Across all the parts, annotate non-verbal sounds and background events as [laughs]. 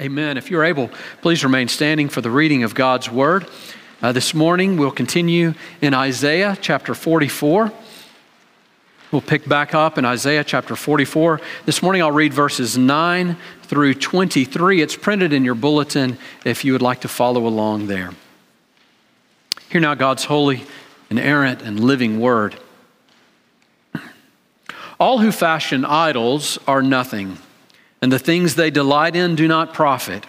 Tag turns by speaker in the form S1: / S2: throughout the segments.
S1: Amen. If you're able, please remain standing for the reading of God's Word. Uh, this morning, we'll continue in Isaiah chapter 44. We'll pick back up in Isaiah chapter 44. This morning, I'll read verses 9 through 23. It's printed in your bulletin if you would like to follow along there. Hear now God's holy, and inerrant, and living Word. [clears throat] All who fashion idols are nothing and the things they delight in do not profit.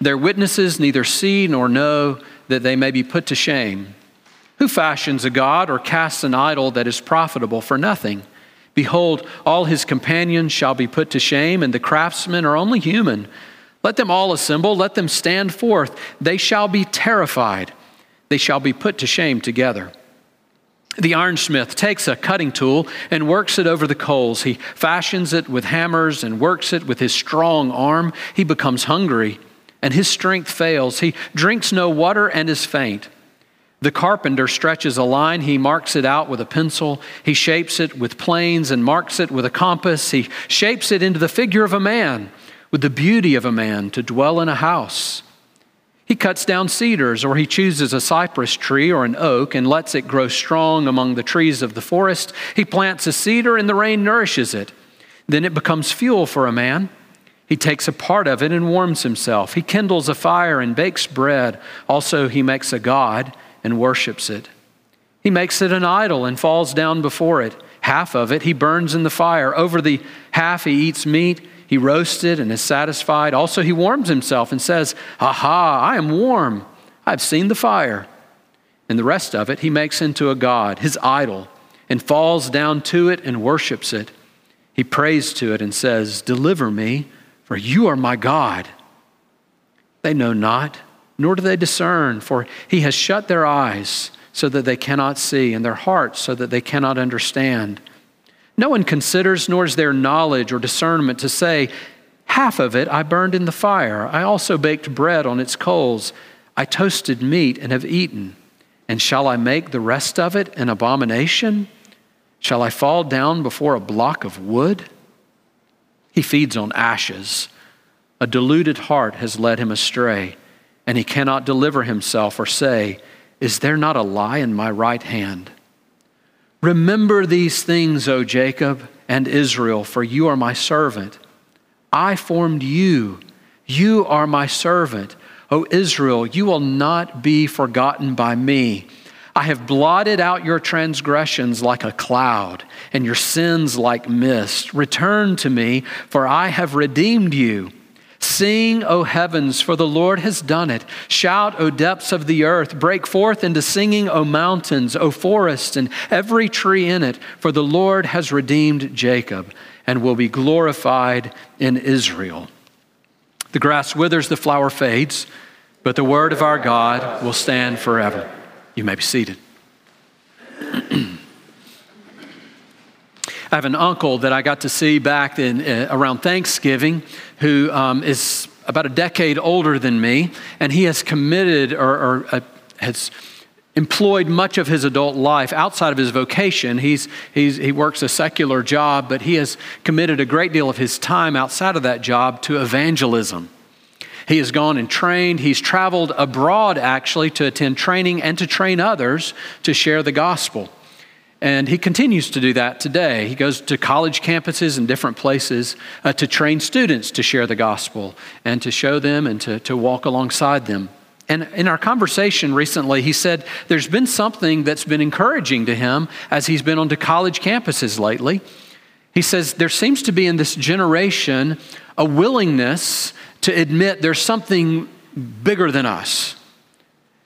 S1: Their witnesses neither see nor know that they may be put to shame. Who fashions a god or casts an idol that is profitable for nothing? Behold, all his companions shall be put to shame, and the craftsmen are only human. Let them all assemble, let them stand forth. They shall be terrified, they shall be put to shame together. The ironsmith takes a cutting tool and works it over the coals. He fashions it with hammers and works it with his strong arm. He becomes hungry and his strength fails. He drinks no water and is faint. The carpenter stretches a line. He marks it out with a pencil. He shapes it with planes and marks it with a compass. He shapes it into the figure of a man, with the beauty of a man to dwell in a house. He cuts down cedars, or he chooses a cypress tree or an oak and lets it grow strong among the trees of the forest. He plants a cedar, and the rain nourishes it. Then it becomes fuel for a man. He takes a part of it and warms himself. He kindles a fire and bakes bread. Also, he makes a god and worships it. He makes it an idol and falls down before it. Half of it he burns in the fire. Over the half he eats meat he roasted and is satisfied. Also, he warms himself and says, Aha, I am warm. I've seen the fire. And the rest of it he makes into a god, his idol, and falls down to it and worships it. He prays to it and says, Deliver me, for you are my God. They know not, nor do they discern, for he has shut their eyes so that they cannot see, and their hearts so that they cannot understand. No one considers, nor is there knowledge or discernment to say, Half of it I burned in the fire. I also baked bread on its coals. I toasted meat and have eaten. And shall I make the rest of it an abomination? Shall I fall down before a block of wood? He feeds on ashes. A deluded heart has led him astray, and he cannot deliver himself or say, Is there not a lie in my right hand? Remember these things, O Jacob and Israel, for you are my servant. I formed you. You are my servant. O Israel, you will not be forgotten by me. I have blotted out your transgressions like a cloud, and your sins like mist. Return to me, for I have redeemed you. Sing, O heavens, for the Lord has done it. Shout, O depths of the earth. Break forth into singing, O mountains, O forests, and every tree in it, for the Lord has redeemed Jacob and will be glorified in Israel. The grass withers, the flower fades, but the word of our God will stand forever. You may be seated. [clears throat] I have an uncle that I got to see back in, uh, around Thanksgiving who um, is about a decade older than me, and he has committed or, or uh, has employed much of his adult life outside of his vocation. He's, he's, he works a secular job, but he has committed a great deal of his time outside of that job to evangelism. He has gone and trained. He's traveled abroad actually to attend training and to train others to share the gospel. And he continues to do that today. He goes to college campuses and different places uh, to train students to share the gospel and to show them and to, to walk alongside them. And in our conversation recently, he said there's been something that's been encouraging to him as he's been onto college campuses lately. He says there seems to be in this generation a willingness to admit there's something bigger than us.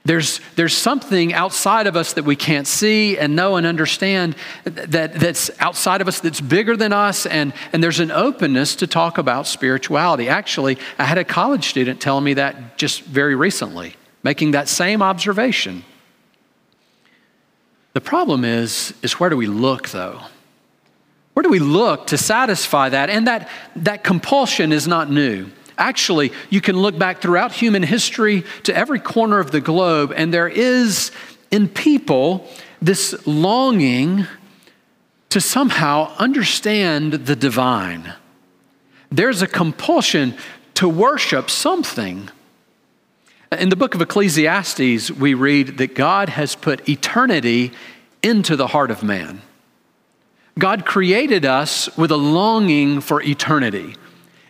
S1: There's, there's something outside of us that we can't see and know and understand that, that's outside of us that's bigger than us, and, and there's an openness to talk about spirituality. Actually, I had a college student tell me that just very recently, making that same observation. The problem is, is where do we look though? Where do we look to satisfy that? And that, that compulsion is not new. Actually, you can look back throughout human history to every corner of the globe, and there is in people this longing to somehow understand the divine. There's a compulsion to worship something. In the book of Ecclesiastes, we read that God has put eternity into the heart of man. God created us with a longing for eternity.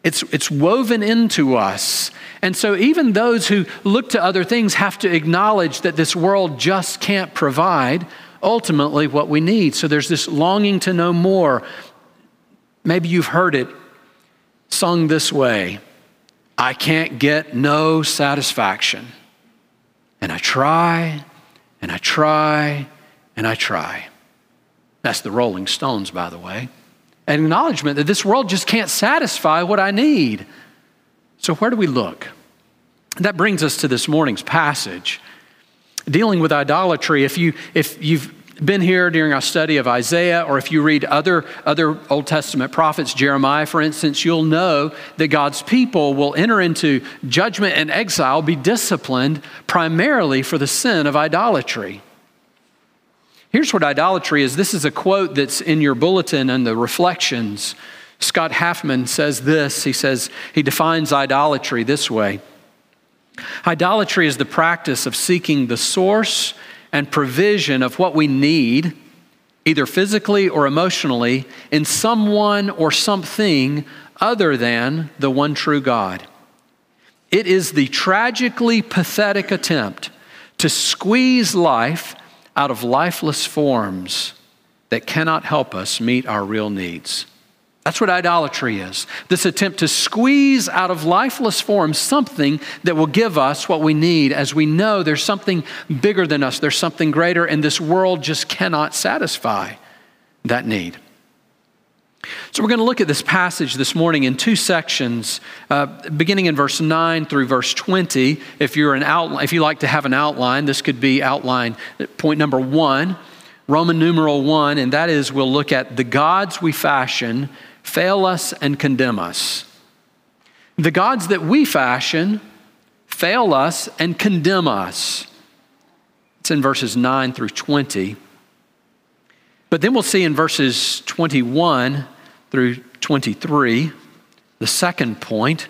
S1: It's, it's woven into us. And so, even those who look to other things have to acknowledge that this world just can't provide ultimately what we need. So, there's this longing to know more. Maybe you've heard it sung this way I can't get no satisfaction. And I try, and I try, and I try. That's the Rolling Stones, by the way. An acknowledgement that this world just can't satisfy what I need. So, where do we look? That brings us to this morning's passage. Dealing with idolatry, if, you, if you've been here during our study of Isaiah, or if you read other, other Old Testament prophets, Jeremiah, for instance, you'll know that God's people will enter into judgment and exile, be disciplined primarily for the sin of idolatry. Here's what idolatry is this is a quote that's in your bulletin and the reflections. Scott Hafemann says this. He says, he defines idolatry this way Idolatry is the practice of seeking the source and provision of what we need, either physically or emotionally, in someone or something other than the one true God. It is the tragically pathetic attempt to squeeze life out of lifeless forms that cannot help us meet our real needs. That's what idolatry is this attempt to squeeze out of lifeless forms something that will give us what we need as we know there's something bigger than us, there's something greater, and this world just cannot satisfy that need. So, we're going to look at this passage this morning in two sections, uh, beginning in verse 9 through verse 20. If, you're an outline, if you like to have an outline, this could be outline point number one, Roman numeral one, and that is we'll look at the gods we fashion fail us and condemn us. The gods that we fashion fail us and condemn us. It's in verses 9 through 20. But then we'll see in verses 21 through 23 the second point,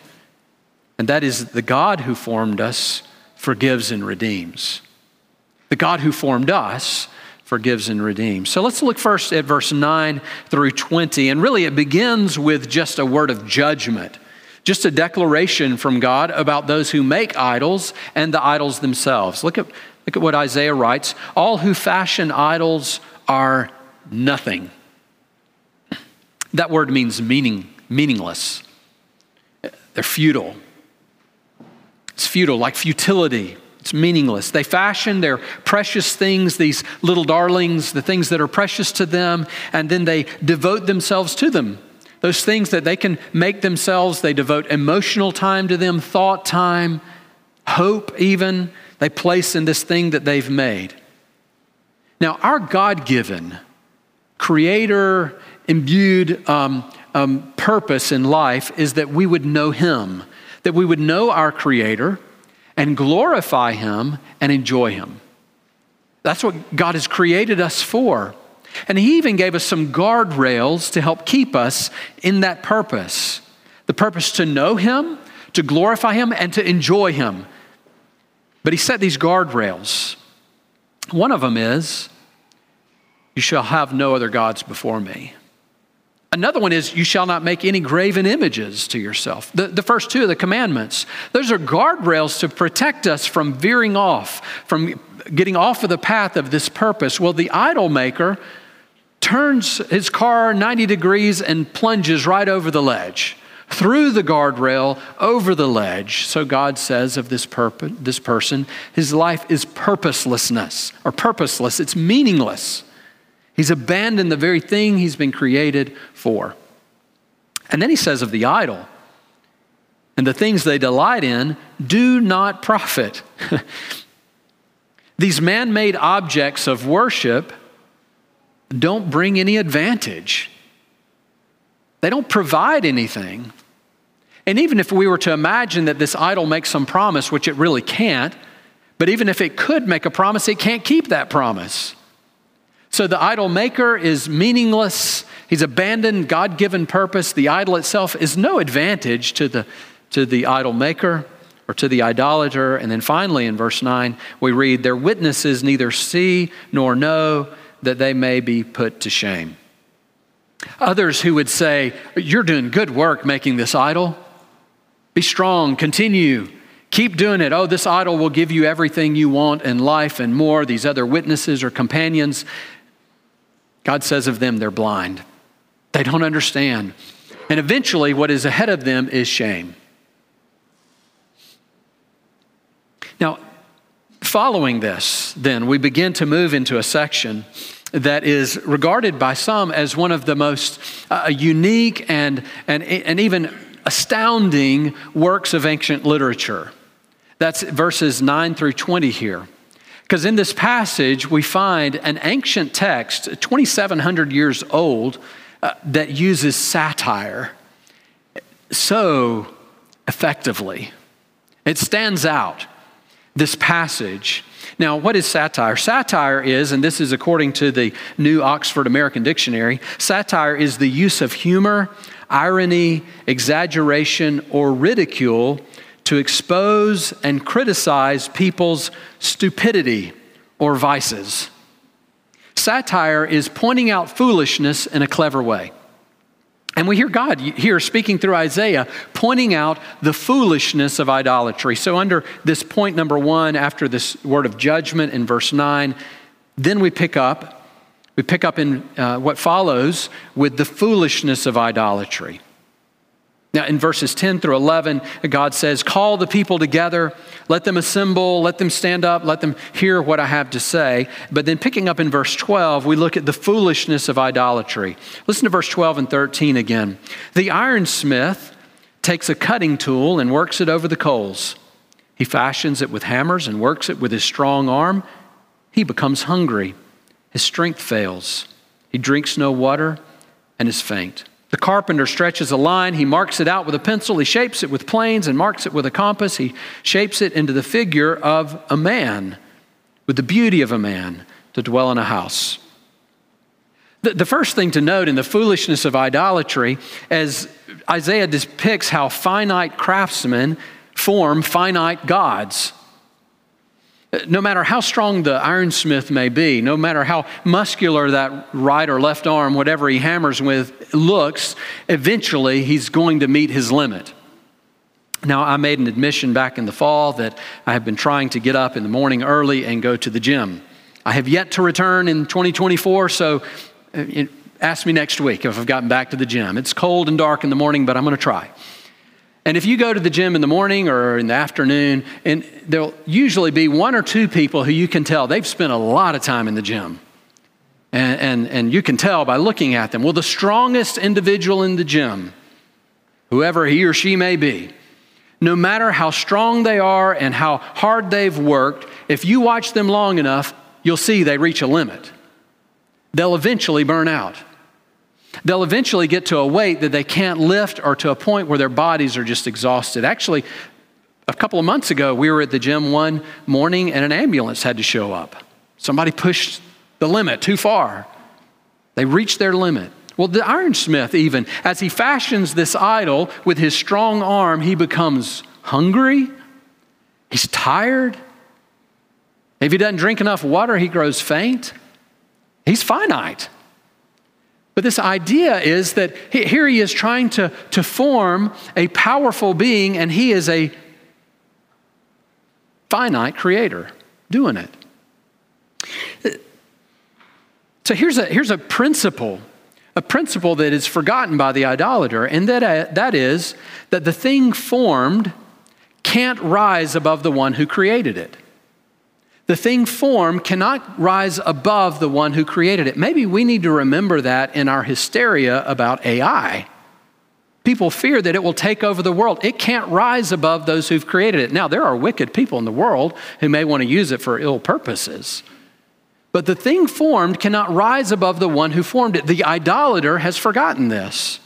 S1: and that is the God who formed us forgives and redeems. The God who formed us forgives and redeems. So let's look first at verse 9 through 20. And really, it begins with just a word of judgment, just a declaration from God about those who make idols and the idols themselves. Look at, look at what Isaiah writes All who fashion idols are nothing. That word means meaning, meaningless. They're futile. It's futile, like futility. It's meaningless. They fashion their precious things, these little darlings, the things that are precious to them, and then they devote themselves to them. Those things that they can make themselves, they devote emotional time to them, thought time, hope, even, they place in this thing that they've made. Now, our God given, creator imbued um, um, purpose in life is that we would know Him, that we would know our Creator and glorify Him and enjoy Him. That's what God has created us for. And He even gave us some guardrails to help keep us in that purpose the purpose to know Him, to glorify Him, and to enjoy Him. But He set these guardrails. One of them is you shall have no other gods before me. Another one is, you shall not make any graven images to yourself. The, the first two of the commandments, those are guardrails to protect us from veering off, from getting off of the path of this purpose. Well, the idol maker turns his car 90 degrees and plunges right over the ledge, through the guardrail, over the ledge. So God says of this, purpose, this person, his life is purposelessness, or purposeless, it's meaningless. He's abandoned the very thing he's been created for. And then he says of the idol, and the things they delight in do not profit. [laughs] These man made objects of worship don't bring any advantage, they don't provide anything. And even if we were to imagine that this idol makes some promise, which it really can't, but even if it could make a promise, it can't keep that promise. So the idol maker is meaningless. He's abandoned God given purpose. The idol itself is no advantage to the, to the idol maker or to the idolater. And then finally in verse 9, we read, Their witnesses neither see nor know that they may be put to shame. Others who would say, You're doing good work making this idol. Be strong, continue, keep doing it. Oh, this idol will give you everything you want in life and more. These other witnesses or companions, God says of them, they're blind. They don't understand. And eventually, what is ahead of them is shame. Now, following this, then, we begin to move into a section that is regarded by some as one of the most uh, unique and, and, and even astounding works of ancient literature. That's verses 9 through 20 here. Because in this passage, we find an ancient text, 2,700 years old, uh, that uses satire so effectively. It stands out, this passage. Now, what is satire? Satire is, and this is according to the New Oxford American Dictionary, satire is the use of humor, irony, exaggeration, or ridicule to expose and criticize people's stupidity or vices. Satire is pointing out foolishness in a clever way. And we hear God here speaking through Isaiah, pointing out the foolishness of idolatry. So, under this point number one, after this word of judgment in verse 9, then we pick up, we pick up in uh, what follows with the foolishness of idolatry. Now, in verses 10 through 11, God says, Call the people together, let them assemble, let them stand up, let them hear what I have to say. But then, picking up in verse 12, we look at the foolishness of idolatry. Listen to verse 12 and 13 again. The ironsmith takes a cutting tool and works it over the coals. He fashions it with hammers and works it with his strong arm. He becomes hungry, his strength fails. He drinks no water and is faint. The carpenter stretches a line, he marks it out with a pencil, he shapes it with planes and marks it with a compass, he shapes it into the figure of a man, with the beauty of a man to dwell in a house. The, the first thing to note in the foolishness of idolatry, as Isaiah depicts how finite craftsmen form finite gods. No matter how strong the ironsmith may be, no matter how muscular that right or left arm, whatever he hammers with, looks, eventually he's going to meet his limit. Now, I made an admission back in the fall that I have been trying to get up in the morning early and go to the gym. I have yet to return in 2024, so uh, ask me next week if I've gotten back to the gym. It's cold and dark in the morning, but I'm going to try. And if you go to the gym in the morning or in the afternoon, and there'll usually be one or two people who you can tell they've spent a lot of time in the gym. And, and, and you can tell by looking at them. Well, the strongest individual in the gym, whoever he or she may be, no matter how strong they are and how hard they've worked, if you watch them long enough, you'll see they reach a limit. They'll eventually burn out. They'll eventually get to a weight that they can't lift or to a point where their bodies are just exhausted. Actually, a couple of months ago, we were at the gym one morning and an ambulance had to show up. Somebody pushed the limit too far. They reached their limit. Well, the ironsmith, even, as he fashions this idol with his strong arm, he becomes hungry. He's tired. If he doesn't drink enough water, he grows faint. He's finite. But this idea is that here he is trying to, to form a powerful being, and he is a finite creator doing it. So here's a, here's a principle, a principle that is forgotten by the idolater, and that, uh, that is that the thing formed can't rise above the one who created it. The thing formed cannot rise above the one who created it. Maybe we need to remember that in our hysteria about AI. People fear that it will take over the world. It can't rise above those who've created it. Now, there are wicked people in the world who may want to use it for ill purposes. But the thing formed cannot rise above the one who formed it. The idolater has forgotten this.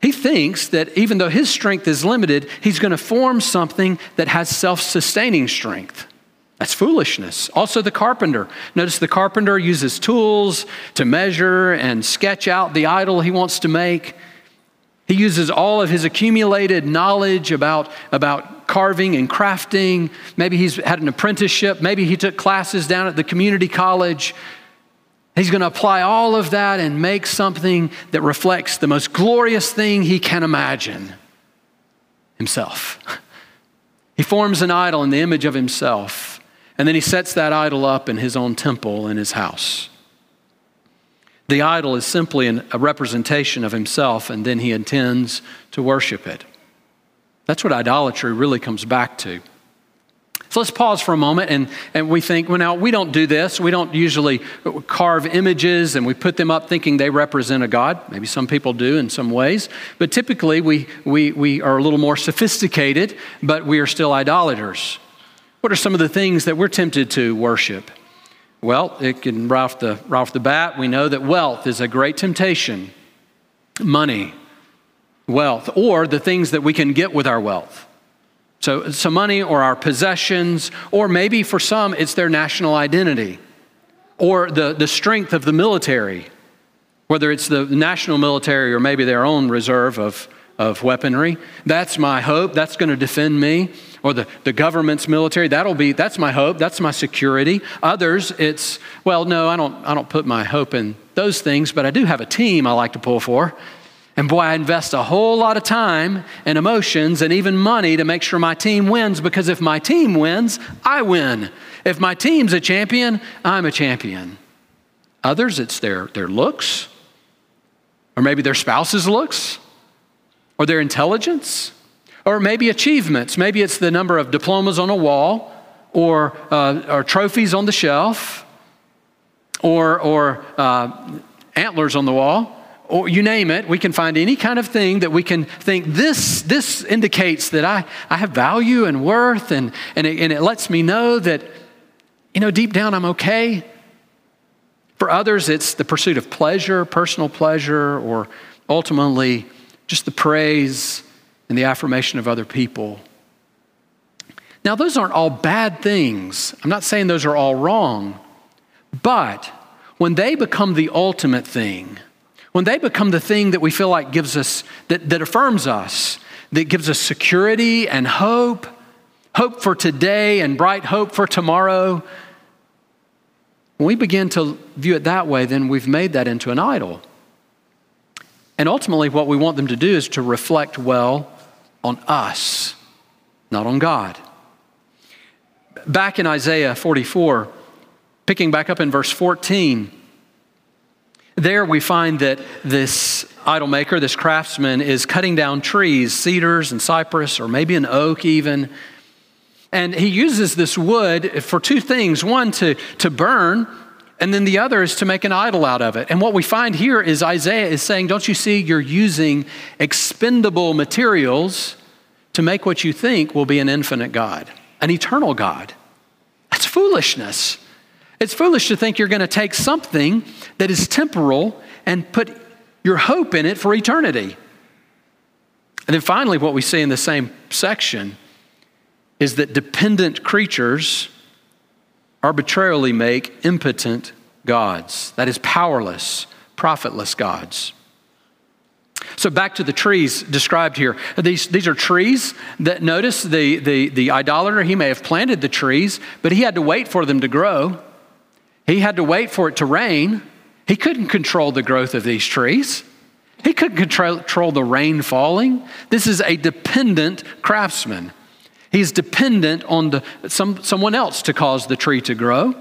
S1: He thinks that even though his strength is limited, he's going to form something that has self sustaining strength. That's foolishness. Also, the carpenter. Notice the carpenter uses tools to measure and sketch out the idol he wants to make. He uses all of his accumulated knowledge about, about carving and crafting. Maybe he's had an apprenticeship. Maybe he took classes down at the community college. He's going to apply all of that and make something that reflects the most glorious thing he can imagine himself. [laughs] He forms an idol in the image of himself, and then he sets that idol up in his own temple in his house. The idol is simply an, a representation of himself, and then he intends to worship it. That's what idolatry really comes back to. So let's pause for a moment and, and we think, well, now we don't do this. We don't usually carve images and we put them up thinking they represent a God. Maybe some people do in some ways. But typically we, we, we are a little more sophisticated, but we are still idolaters. What are some of the things that we're tempted to worship? Well, it can, right off, the, right off the bat, we know that wealth is a great temptation. Money, wealth, or the things that we can get with our wealth. So, some money or our possessions, or maybe for some, it's their national identity, or the, the strength of the military, whether it's the national military or maybe their own reserve of, of weaponry. That's my hope. That's going to defend me or the, the government's military. That'll be, that's my hope, that's my security. Others, it's, well, no, I don't, I don't put my hope in those things, but I do have a team I like to pull for. And boy, I invest a whole lot of time and emotions and even money to make sure my team wins because if my team wins, I win. If my team's a champion, I'm a champion. Others, it's their, their looks, or maybe their spouse's looks, or their intelligence, or maybe achievements. Maybe it's the number of diplomas on a wall, or, uh, or trophies on the shelf, or, or uh, antlers on the wall, or you name it. We can find any kind of thing that we can think this, this indicates that I, I have value and worth, and, and, it, and it lets me know that, you know, deep down I'm okay. For others, it's the pursuit of pleasure, personal pleasure, or ultimately just the praise and the affirmation of other people. Now, those aren't all bad things. I'm not saying those are all wrong. But when they become the ultimate thing, when they become the thing that we feel like gives us, that, that affirms us, that gives us security and hope, hope for today and bright hope for tomorrow, when we begin to view it that way, then we've made that into an idol. And ultimately, what we want them to do is to reflect well on us, not on God. Back in Isaiah 44, picking back up in verse 14, there we find that this idol maker, this craftsman, is cutting down trees, cedars and cypress, or maybe an oak even. And he uses this wood for two things one, to, to burn, and then the other is to make an idol out of it. And what we find here is Isaiah is saying, Don't you see, you're using expendable materials to make what you think will be an infinite God, an eternal God. That's foolishness. It's foolish to think you're going to take something that is temporal and put your hope in it for eternity. And then finally, what we see in the same section is that dependent creatures arbitrarily make impotent gods, that is, powerless, profitless gods. So back to the trees described here. These, these are trees that notice the, the, the idolater, he may have planted the trees, but he had to wait for them to grow. He had to wait for it to rain. He couldn't control the growth of these trees. He couldn't control, control the rain falling. This is a dependent craftsman. He's dependent on the, some, someone else to cause the tree to grow.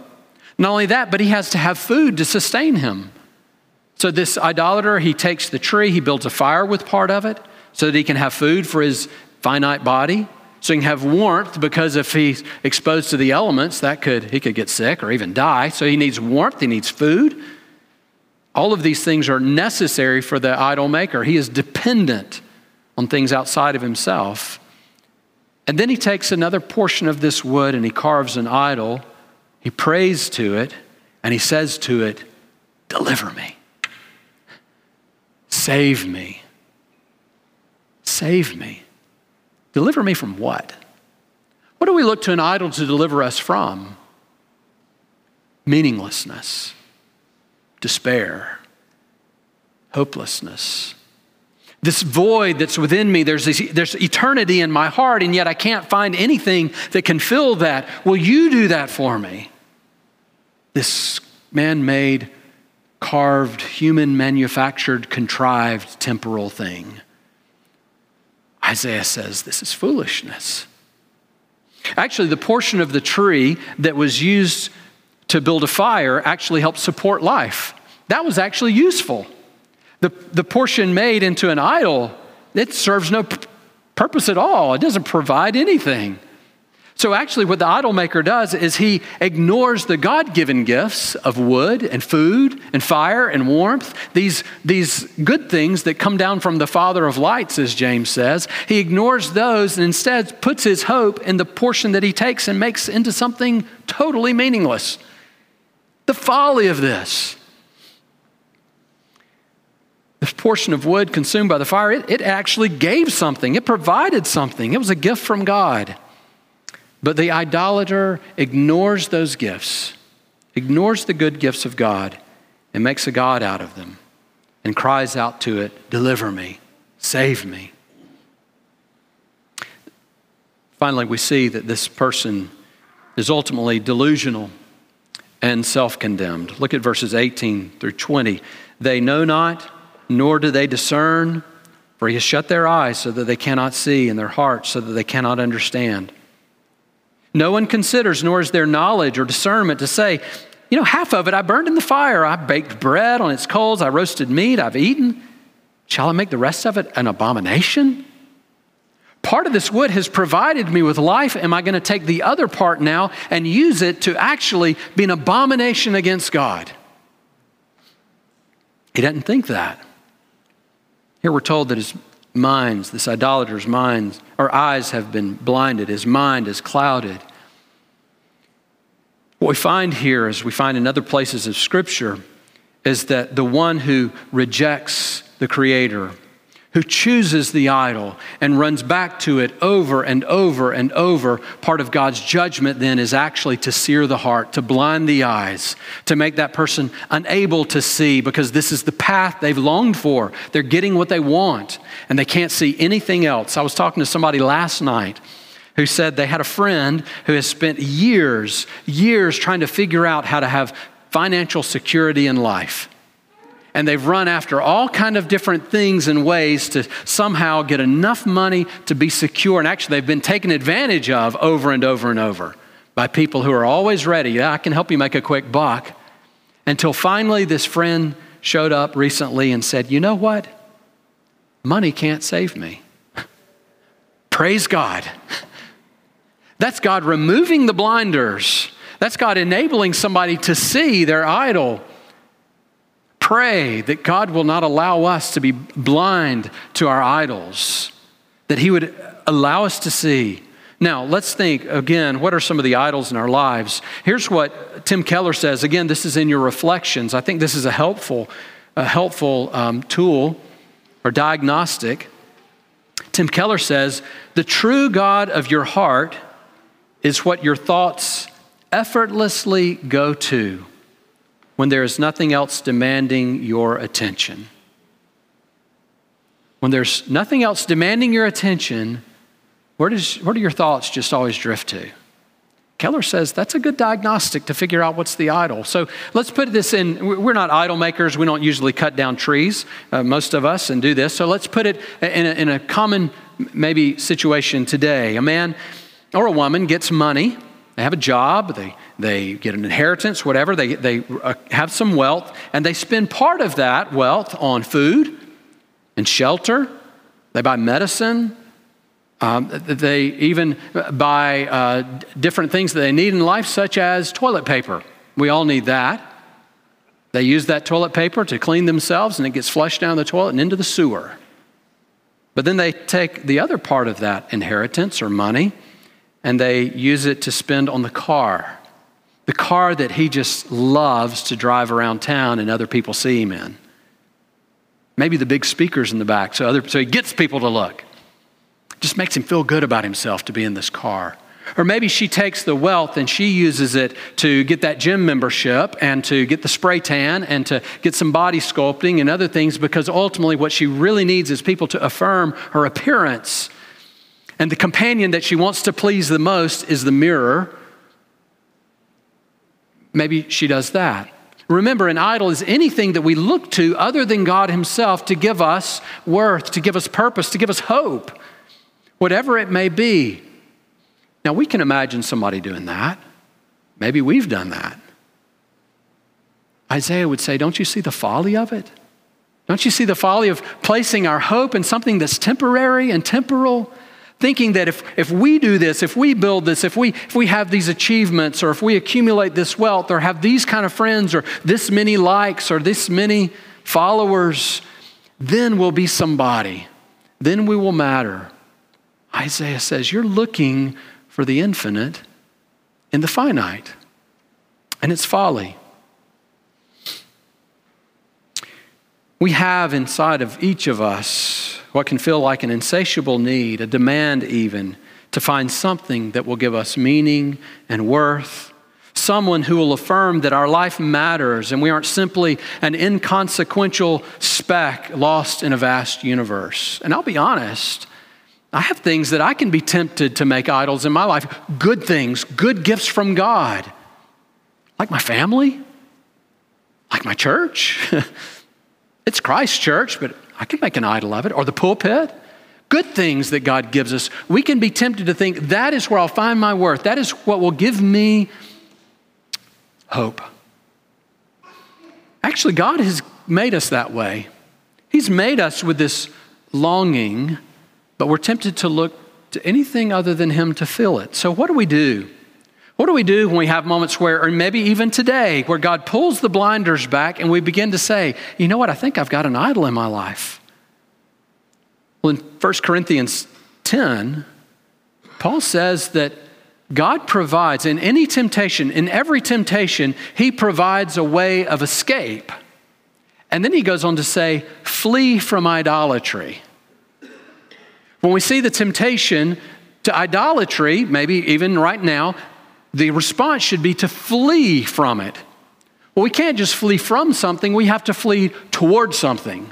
S1: Not only that, but he has to have food to sustain him. So, this idolater, he takes the tree, he builds a fire with part of it so that he can have food for his finite body, so he can have warmth because if he's exposed to the elements, that could, he could get sick or even die. So, he needs warmth, he needs food. All of these things are necessary for the idol maker. He is dependent on things outside of himself. And then he takes another portion of this wood and he carves an idol. He prays to it and he says to it, Deliver me. Save me. Save me. Deliver me from what? What do we look to an idol to deliver us from? Meaninglessness, despair, hopelessness. This void that's within me. There's, this, there's eternity in my heart, and yet I can't find anything that can fill that. Will you do that for me? This man made, carved, human manufactured, contrived, temporal thing. Isaiah says this is foolishness. Actually, the portion of the tree that was used to build a fire actually helped support life. That was actually useful. The, the portion made into an idol, it serves no p- purpose at all. It doesn't provide anything. So, actually, what the idol maker does is he ignores the God given gifts of wood and food and fire and warmth, these, these good things that come down from the Father of lights, as James says. He ignores those and instead puts his hope in the portion that he takes and makes into something totally meaningless. The folly of this. This portion of wood consumed by the fire, it, it actually gave something, it provided something, it was a gift from God. But the idolater ignores those gifts, ignores the good gifts of God, and makes a God out of them and cries out to it, Deliver me, save me. Finally, we see that this person is ultimately delusional and self condemned. Look at verses 18 through 20. They know not nor do they discern, for he has shut their eyes so that they cannot see, and their hearts so that they cannot understand. No one considers, nor is there knowledge or discernment to say, you know, half of it I burned in the fire. I baked bread on its coals. I roasted meat. I've eaten. Shall I make the rest of it an abomination? Part of this wood has provided me with life. Am I going to take the other part now and use it to actually be an abomination against God? He doesn't think that. Here we're told that his minds, this idolater's minds, or eyes have been blinded, his mind is clouded. What we find here, as we find in other places of Scripture, is that the one who rejects the Creator, who chooses the idol and runs back to it over and over and over, part of God's judgment then is actually to sear the heart, to blind the eyes, to make that person unable to see because this is the path they've longed for. They're getting what they want and they can't see anything else. I was talking to somebody last night who said they had a friend who has spent years, years trying to figure out how to have financial security in life and they've run after all kind of different things and ways to somehow get enough money to be secure. And actually they've been taken advantage of over and over and over by people who are always ready. Yeah i can help you make a quick buck. Until finally this friend showed up recently and said you know what? Money can't save me. [laughs] Praise god. [laughs] That's god removing the blinders. That's god enabling somebody to see their idol pray that God will not allow us to be blind to our idols, that He would allow us to see. Now, let's think again what are some of the idols in our lives? Here's what Tim Keller says. Again, this is in your reflections. I think this is a helpful, a helpful um, tool or diagnostic. Tim Keller says, The true God of your heart is what your thoughts effortlessly go to when there is nothing else demanding your attention. When there's nothing else demanding your attention, where, does, where do your thoughts just always drift to? Keller says that's a good diagnostic to figure out what's the idol. So let's put this in. We're not idol makers. We don't usually cut down trees, uh, most of us, and do this. So let's put it in a, in a common, maybe, situation today. A man or a woman gets money, they have a job, they they get an inheritance, whatever, they, they uh, have some wealth, and they spend part of that wealth on food and shelter. They buy medicine. Um, they even buy uh, different things that they need in life, such as toilet paper. We all need that. They use that toilet paper to clean themselves, and it gets flushed down the toilet and into the sewer. But then they take the other part of that inheritance or money and they use it to spend on the car the car that he just loves to drive around town and other people see him in. Maybe the big speakers in the back, so, other, so he gets people to look. Just makes him feel good about himself to be in this car. Or maybe she takes the wealth and she uses it to get that gym membership and to get the spray tan and to get some body sculpting and other things because ultimately what she really needs is people to affirm her appearance. And the companion that she wants to please the most is the mirror. Maybe she does that. Remember, an idol is anything that we look to other than God Himself to give us worth, to give us purpose, to give us hope, whatever it may be. Now, we can imagine somebody doing that. Maybe we've done that. Isaiah would say, Don't you see the folly of it? Don't you see the folly of placing our hope in something that's temporary and temporal? Thinking that if, if we do this, if we build this, if we, if we have these achievements, or if we accumulate this wealth, or have these kind of friends, or this many likes, or this many followers, then we'll be somebody. Then we will matter. Isaiah says, You're looking for the infinite in the finite, and it's folly. We have inside of each of us what can feel like an insatiable need, a demand even, to find something that will give us meaning and worth. Someone who will affirm that our life matters and we aren't simply an inconsequential speck lost in a vast universe. And I'll be honest, I have things that I can be tempted to make idols in my life good things, good gifts from God, like my family, like my church. [laughs] it's Christ's church, but I can make an idol of it, or the pulpit. Good things that God gives us. We can be tempted to think that is where I'll find my worth, that is what will give me hope. Actually, God has made us that way. He's made us with this longing but we're tempted to look to anything other than Him to fill it. So, what do we do? What do we do when we have moments where, or maybe even today, where God pulls the blinders back and we begin to say, you know what, I think I've got an idol in my life? Well, in 1 Corinthians 10, Paul says that God provides in any temptation, in every temptation, He provides a way of escape. And then he goes on to say, flee from idolatry. When we see the temptation to idolatry, maybe even right now, the response should be to flee from it. Well, we can't just flee from something, we have to flee toward something.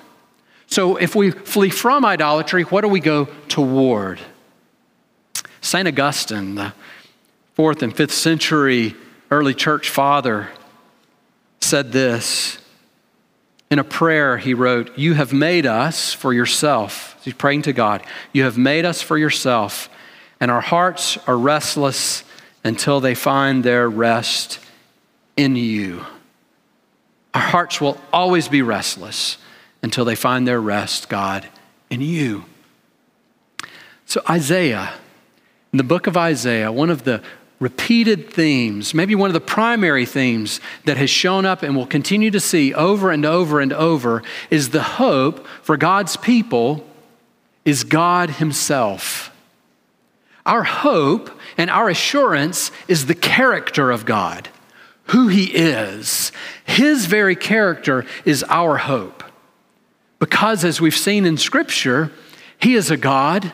S1: So if we flee from idolatry, what do we go toward? St. Augustine, the fourth and fifth century early church father, said this in a prayer, he wrote, You have made us for yourself. He's praying to God. You have made us for yourself, and our hearts are restless until they find their rest in you. Our hearts will always be restless until they find their rest, God, in you. So, Isaiah, in the book of Isaiah, one of the repeated themes, maybe one of the primary themes that has shown up and will continue to see over and over and over is the hope for God's people is God Himself. Our hope and our assurance is the character of God, who He is. His very character is our hope. Because, as we've seen in Scripture, He is a God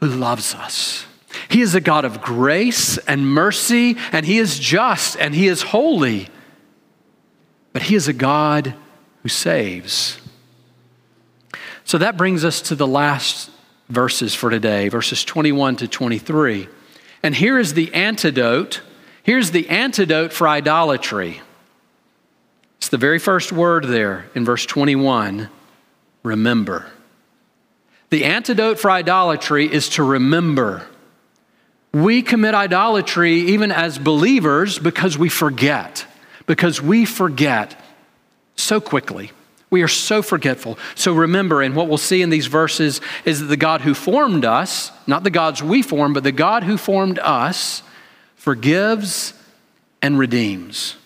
S1: who loves us. He is a God of grace and mercy, and He is just and He is holy. But He is a God who saves. So that brings us to the last verses for today, verses 21 to 23. And here is the antidote. Here's the antidote for idolatry. It's the very first word there in verse 21 remember. The antidote for idolatry is to remember. We commit idolatry even as believers because we forget, because we forget so quickly. We are so forgetful. So remember, and what we'll see in these verses is that the God who formed us, not the gods we form, but the God who formed us, forgives and redeems.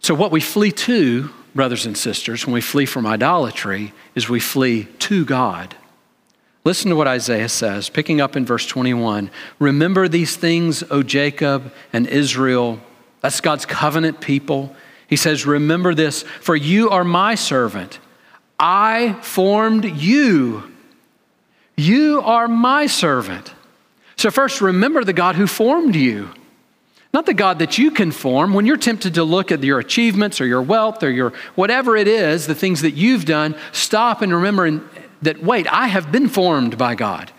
S1: So, what we flee to, brothers and sisters, when we flee from idolatry, is we flee to God. Listen to what Isaiah says, picking up in verse 21. Remember these things, O Jacob and Israel. That's God's covenant people. He says, Remember this, for you are my servant. I formed you. You are my servant. So, first, remember the God who formed you, not the God that you can form. When you're tempted to look at your achievements or your wealth or your whatever it is, the things that you've done, stop and remember that, wait, I have been formed by God.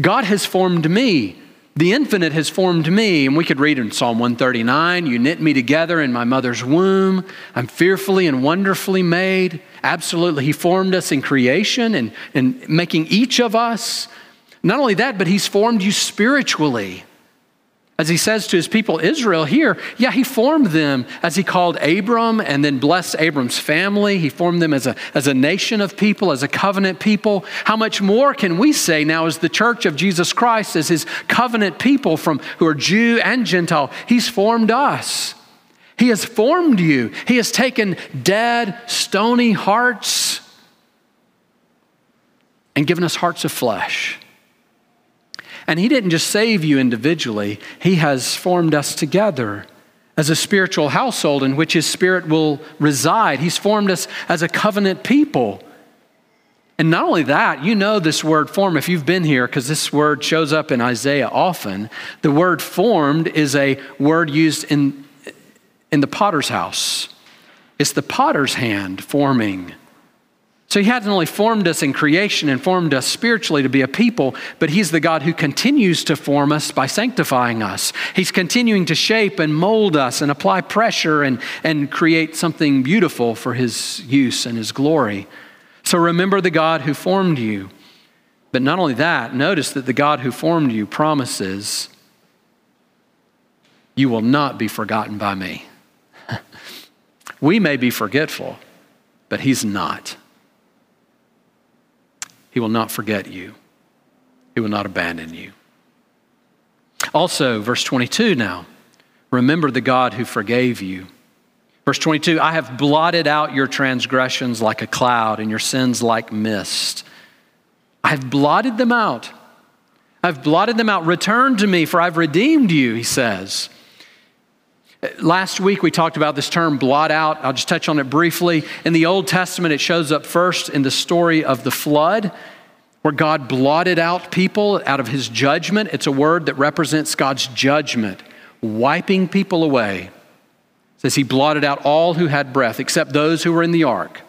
S1: God has formed me. The infinite has formed me. And we could read in Psalm 139 You knit me together in my mother's womb. I'm fearfully and wonderfully made. Absolutely. He formed us in creation and, and making each of us. Not only that, but He's formed you spiritually. As he says to his people Israel here, yeah, he formed them as he called Abram and then blessed Abram's family. He formed them as a, as a nation of people, as a covenant people. How much more can we say now as the church of Jesus Christ, as his covenant people from who are Jew and Gentile? He's formed us. He has formed you. He has taken dead, stony hearts and given us hearts of flesh. And He didn't just save you individually, He has formed us together as a spiritual household in which His Spirit will reside. He's formed us as a covenant people. And not only that, you know this word form if you've been here, because this word shows up in Isaiah often. The word formed is a word used in, in the potter's house. It's the potter's hand forming so he hasn't only formed us in creation and formed us spiritually to be a people, but he's the God who continues to form us by sanctifying us. He's continuing to shape and mold us and apply pressure and, and create something beautiful for his use and his glory. So remember the God who formed you. But not only that, notice that the God who formed you promises, You will not be forgotten by me. [laughs] we may be forgetful, but he's not. He will not forget you, He will not abandon you. Also, verse 22 now, remember the God who forgave you. Verse 22 I have blotted out your transgressions like a cloud and your sins like mist. I have blotted them out. I've blotted them out. Return to me, for I've redeemed you, he says. Last week we talked about this term blot out. I'll just touch on it briefly. In the Old Testament, it shows up first in the story of the flood, where God blotted out people out of his judgment. It's a word that represents God's judgment, wiping people away. It says he blotted out all who had breath, except those who were in the ark.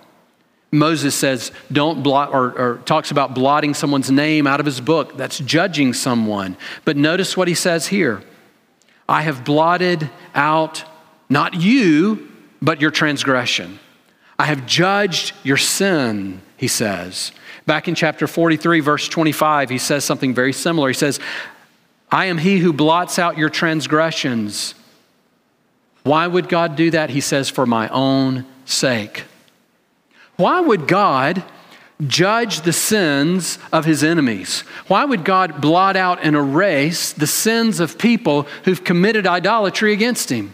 S1: Moses says, don't blot, or, or talks about blotting someone's name out of his book. That's judging someone. But notice what he says here. I have blotted out not you, but your transgression. I have judged your sin, he says. Back in chapter 43, verse 25, he says something very similar. He says, I am he who blots out your transgressions. Why would God do that? He says, for my own sake. Why would God judge the sins of his enemies? Why would God blot out and erase the sins of people who've committed idolatry against him?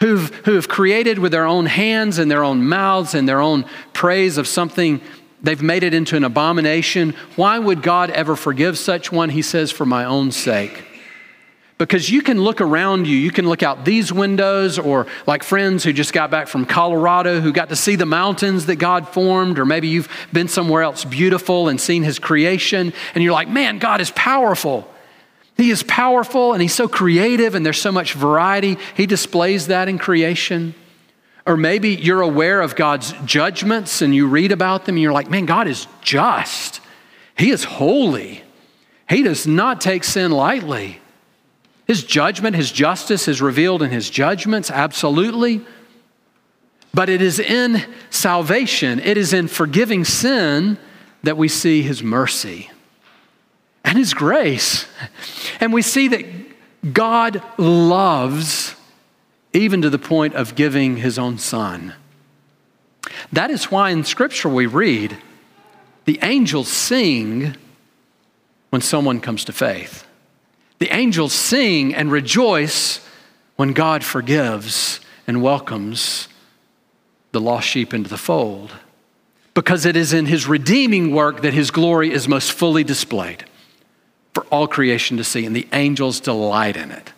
S1: Who've, who have created with their own hands and their own mouths and their own praise of something, they've made it into an abomination. Why would God ever forgive such one? He says, for my own sake. Because you can look around you, you can look out these windows, or like friends who just got back from Colorado who got to see the mountains that God formed, or maybe you've been somewhere else beautiful and seen His creation, and you're like, man, God is powerful. He is powerful and He's so creative, and there's so much variety. He displays that in creation. Or maybe you're aware of God's judgments and you read about them, and you're like, man, God is just, He is holy, He does not take sin lightly. His judgment, his justice is revealed in his judgments, absolutely. But it is in salvation, it is in forgiving sin that we see his mercy and his grace. And we see that God loves even to the point of giving his own son. That is why in Scripture we read the angels sing when someone comes to faith. The angels sing and rejoice when God forgives and welcomes the lost sheep into the fold. Because it is in his redeeming work that his glory is most fully displayed for all creation to see, and the angels delight in it.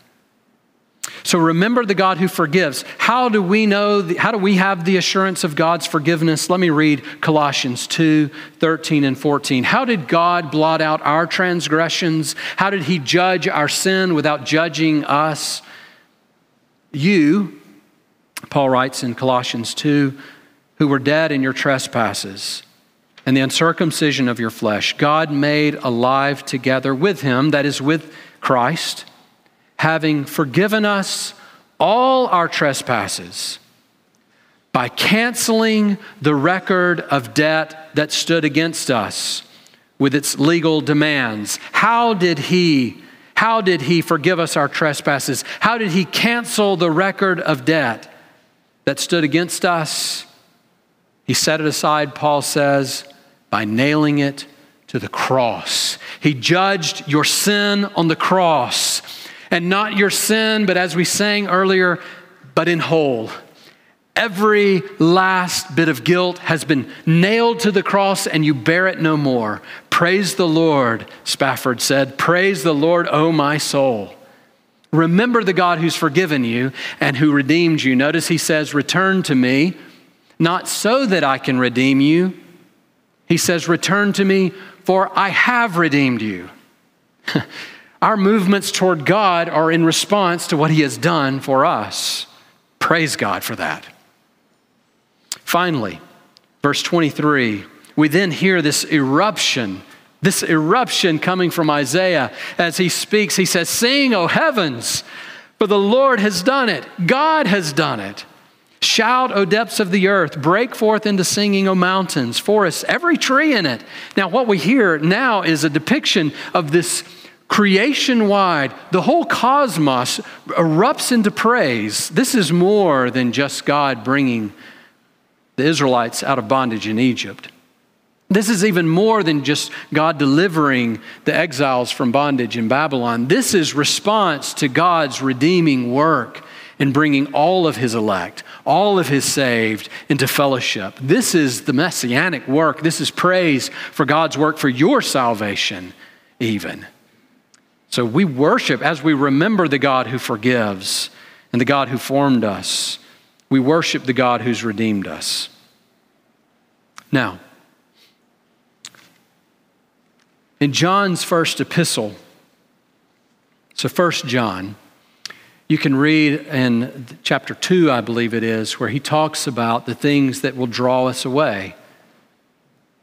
S1: So remember the God who forgives. How do we know, the, how do we have the assurance of God's forgiveness? Let me read Colossians 2 13 and 14. How did God blot out our transgressions? How did He judge our sin without judging us? You, Paul writes in Colossians 2, who were dead in your trespasses and the uncircumcision of your flesh, God made alive together with Him, that is, with Christ having forgiven us all our trespasses by canceling the record of debt that stood against us with its legal demands. How did he how did he forgive us our trespasses? How did he cancel the record of debt that stood against us? He set it aside, Paul says, by nailing it to the cross. He judged your sin on the cross and not your sin, but as we sang earlier, but in whole. Every last bit of guilt has been nailed to the cross and you bear it no more. Praise the Lord, Spafford said. Praise the Lord, O my soul. Remember the God who's forgiven you and who redeemed you. Notice he says, Return to me, not so that I can redeem you. He says, Return to me, for I have redeemed you. [laughs] Our movements toward God are in response to what He has done for us. Praise God for that. Finally, verse 23, we then hear this eruption, this eruption coming from Isaiah as he speaks. He says, Sing, O heavens, for the Lord has done it. God has done it. Shout, O depths of the earth, break forth into singing, O mountains, forests, every tree in it. Now, what we hear now is a depiction of this creation wide, the whole cosmos erupts into praise. This is more than just God bringing the Israelites out of bondage in Egypt. This is even more than just God delivering the exiles from bondage in Babylon. This is response to God's redeeming work in bringing all of his elect, all of his saved into fellowship. This is the messianic work. This is praise for God's work for your salvation, even. So we worship as we remember the God who forgives and the God who formed us. We worship the God who's redeemed us. Now, in John's first epistle, so First John, you can read in chapter 2, I believe it is, where he talks about the things that will draw us away.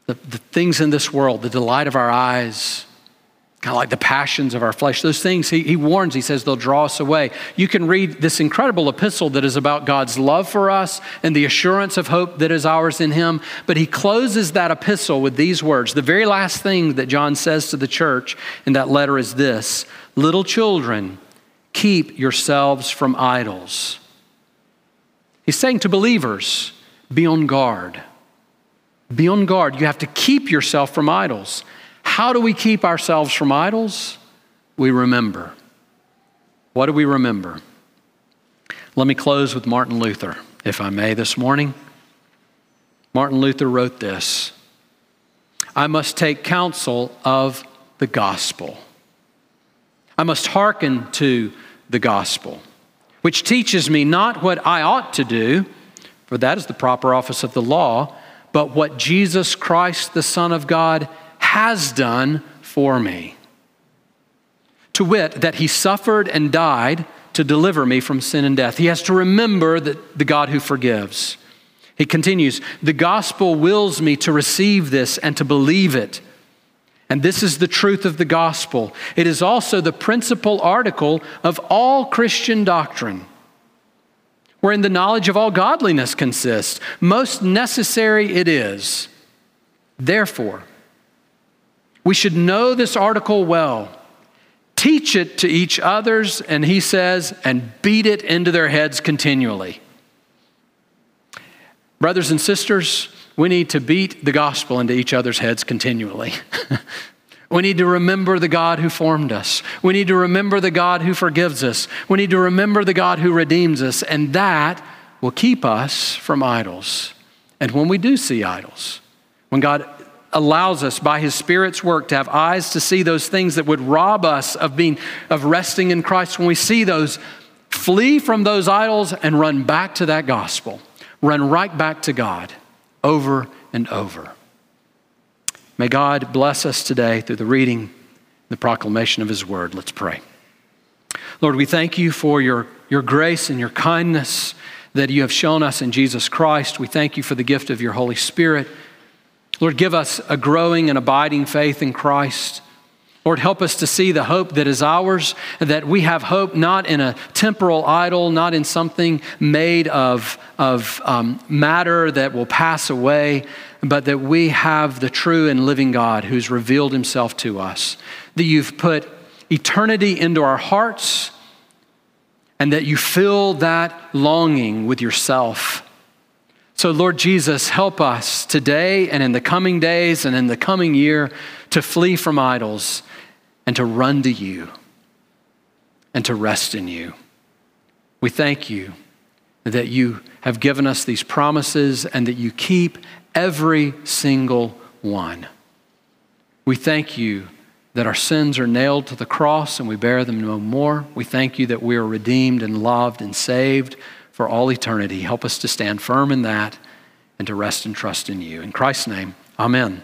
S1: The, the things in this world, the delight of our eyes, kind of like the passions of our flesh. Those things, he, he warns, he says they'll draw us away. You can read this incredible epistle that is about God's love for us and the assurance of hope that is ours in him. But he closes that epistle with these words. The very last thing that John says to the church in that letter is this Little children, keep yourselves from idols. He's saying to believers, be on guard. Be on guard. You have to keep yourself from idols. How do we keep ourselves from idols? We remember. What do we remember? Let me close with Martin Luther, if I may, this morning. Martin Luther wrote this I must take counsel of the gospel. I must hearken to the gospel, which teaches me not what I ought to do, for that is the proper office of the law, but what Jesus Christ, the Son of God, has done for me. To wit, that he suffered and died to deliver me from sin and death. He has to remember that the God who forgives. He continues, the gospel wills me to receive this and to believe it. And this is the truth of the gospel. It is also the principal article of all Christian doctrine, wherein the knowledge of all godliness consists. Most necessary it is. Therefore, we should know this article well, teach it to each others, and he says, and beat it into their heads continually. Brothers and sisters, we need to beat the gospel into each other's heads continually. [laughs] we need to remember the God who formed us. We need to remember the God who forgives us. We need to remember the God who redeems us, and that will keep us from idols. And when we do see idols, when God allows us by his spirit's work to have eyes to see those things that would rob us of being of resting in Christ when we see those flee from those idols and run back to that gospel. Run right back to God over and over. May God bless us today through the reading, the proclamation of His word. Let's pray. Lord, we thank you for your, your grace and your kindness that you have shown us in Jesus Christ. We thank you for the gift of your Holy Spirit. Lord, give us a growing and abiding faith in Christ. Lord, help us to see the hope that is ours, that we have hope not in a temporal idol, not in something made of, of um, matter that will pass away, but that we have the true and living God who's revealed himself to us. That you've put eternity into our hearts, and that you fill that longing with yourself. So, Lord Jesus, help us today and in the coming days and in the coming year to flee from idols and to run to you and to rest in you. We thank you that you have given us these promises and that you keep every single one. We thank you that our sins are nailed to the cross and we bear them no more. We thank you that we are redeemed and loved and saved for all eternity. Help us to stand firm in that and to rest and trust in you. In Christ's name, amen.